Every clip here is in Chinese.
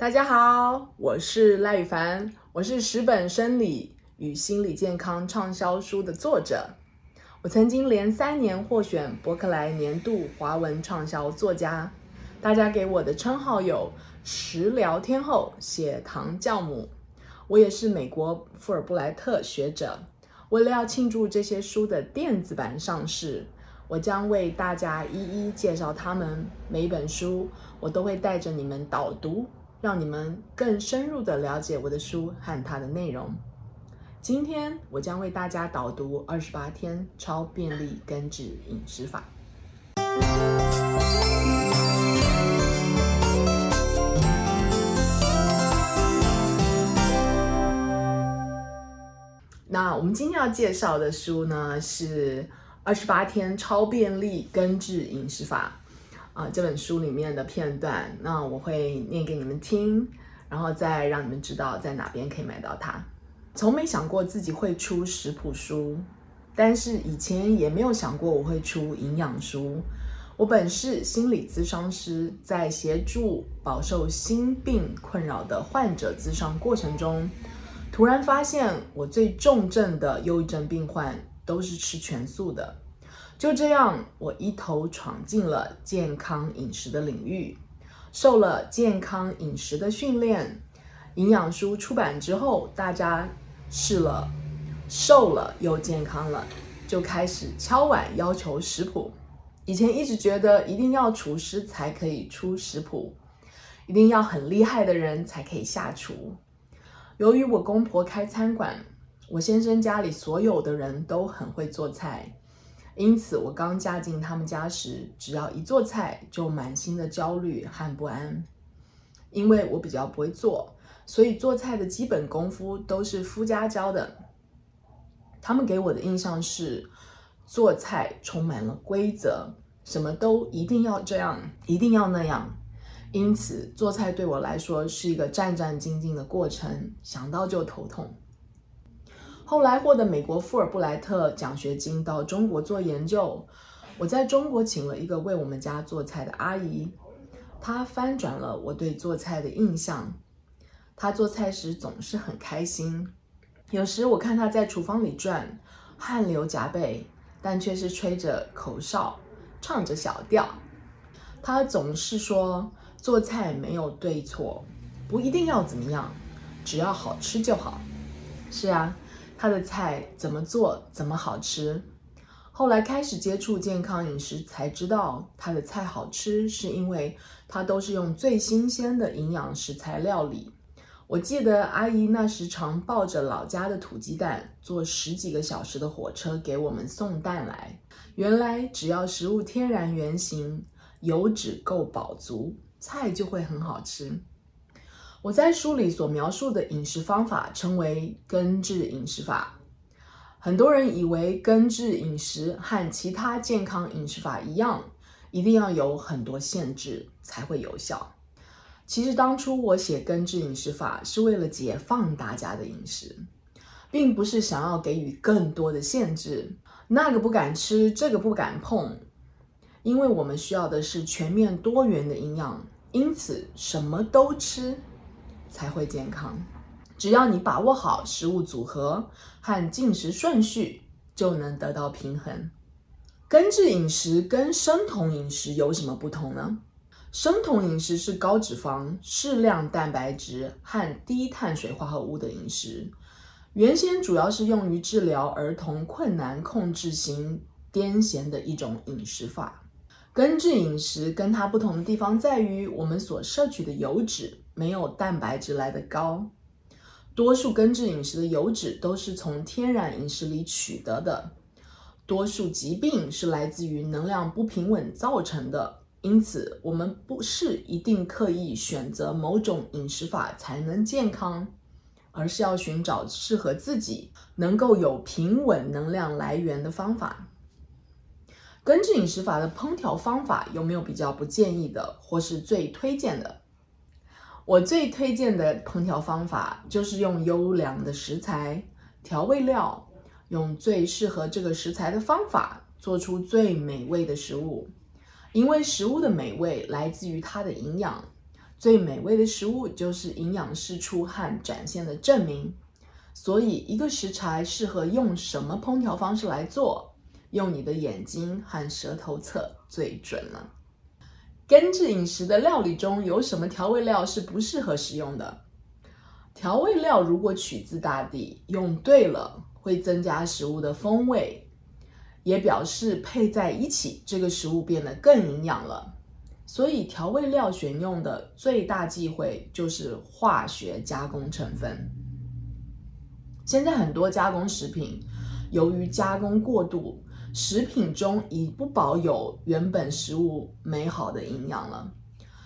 大家好，我是赖宇凡，我是十本生理与心理健康畅销书的作者。我曾经连三年获选博客来年度华文畅销作家，大家给我的称号有食疗天后、血糖教母。我也是美国富尔布莱特学者。为了要庆祝这些书的电子版上市，我将为大家一一介绍他们。每一本书，我都会带着你们导读，让你们更深入的了解我的书和它的内容。今天我将为大家导读二十八天超便利根治饮食法。那我们今天要介绍的书呢，是《二十八天超便利根治饮食法》啊，这本书里面的片段，那我会念给你们听，然后再让你们知道在哪边可以买到它。从没想过自己会出食谱书，但是以前也没有想过我会出营养书。我本是心理咨商师，在协助饱受心病困扰的患者咨商过程中，突然发现我最重症的忧郁症病患都是吃全素的。就这样，我一头闯进了健康饮食的领域，受了健康饮食的训练。营养书出版之后，大家试了，瘦了又健康了，就开始敲碗要求食谱。以前一直觉得一定要厨师才可以出食谱，一定要很厉害的人才可以下厨。由于我公婆开餐馆，我先生家里所有的人都很会做菜，因此我刚嫁进他们家时，只要一做菜就满心的焦虑和不安，因为我比较不会做。所以做菜的基本功夫都是夫家教的。他们给我的印象是，做菜充满了规则，什么都一定要这样，一定要那样。因此，做菜对我来说是一个战战兢兢的过程，想到就头痛。后来获得美国富尔布莱特奖学金到中国做研究，我在中国请了一个为我们家做菜的阿姨，她翻转了我对做菜的印象。她做菜时总是很开心，有时我看她在厨房里转，汗流浃背，但却是吹着口哨，唱着小调。她总是说做菜没有对错，不一定要怎么样，只要好吃就好。是啊，他的菜怎么做怎么好吃。后来开始接触健康饮食，才知道他的菜好吃，是因为他都是用最新鲜的营养食材料理。我记得阿姨那时常抱着老家的土鸡蛋，坐十几个小时的火车给我们送蛋来。原来只要食物天然原型，油脂够饱足，菜就会很好吃。我在书里所描述的饮食方法称为根治饮食法。很多人以为根治饮食和其他健康饮食法一样，一定要有很多限制才会有效。其实当初我写根治饮食法是为了解放大家的饮食，并不是想要给予更多的限制，那个不敢吃，这个不敢碰，因为我们需要的是全面多元的营养，因此什么都吃才会健康。只要你把握好食物组合和进食顺序，就能得到平衡。根治饮食跟生酮饮食有什么不同呢？生酮饮食是高脂肪、适量蛋白质和低碳水化合物的饮食，原先主要是用于治疗儿童困难控制型癫痫的一种饮食法。根治饮食跟它不同的地方在于，我们所摄取的油脂没有蛋白质来得高。多数根治饮食的油脂都是从天然饮食里取得的，多数疾病是来自于能量不平稳造成的。因此，我们不是一定刻意选择某种饮食法才能健康，而是要寻找适合自己、能够有平稳能量来源的方法。根治饮食法的烹调方法有没有比较不建议的，或是最推荐的？我最推荐的烹调方法就是用优良的食材、调味料，用最适合这个食材的方法，做出最美味的食物。因为食物的美味来自于它的营养，最美味的食物就是营养释出和展现的证明。所以，一个食材适合用什么烹调方式来做，用你的眼睛和舌头测最准了。根治饮食的料理中有什么调味料是不适合食用的？调味料如果取自大地，用对了会增加食物的风味，也表示配在一起，这个食物变得更营养了。所以，调味料选用的最大忌讳就是化学加工成分。现在很多加工食品，由于加工过度，食品中已不保有原本食物美好的营养了，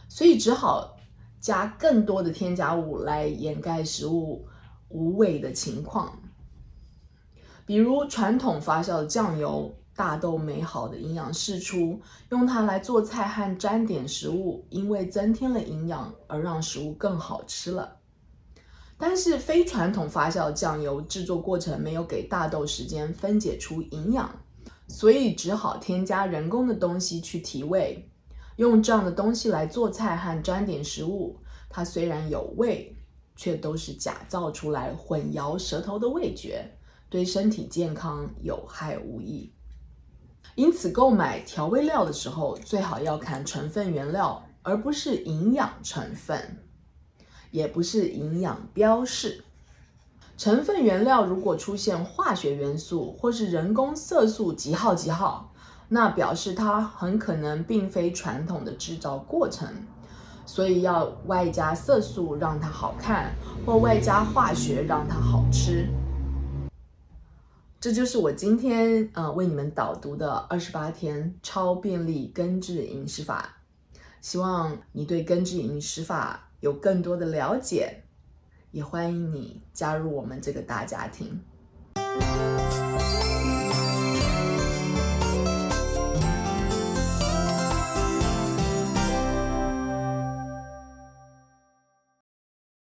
所以只好加更多的添加物来掩盖食物无味的情况。比如传统发酵的酱油，大豆美好的营养释出，用它来做菜和沾点食物，因为增添了营养而让食物更好吃了。但是非传统发酵酱油制作过程没有给大豆时间分解出营养，所以只好添加人工的东西去提味。用这样的东西来做菜和沾点食物，它虽然有味，却都是假造出来，混淆舌头的味觉，对身体健康有害无益。因此，购买调味料的时候，最好要看成分原料，而不是营养成分。也不是营养标示，成分原料如果出现化学元素或是人工色素几号几号，那表示它很可能并非传统的制造过程，所以要外加色素让它好看，或外加化学让它好吃。这就是我今天呃为你们导读的二十八天超便利根治饮食法，希望你对根治饮食法。有更多的了解，也欢迎你加入我们这个大家庭。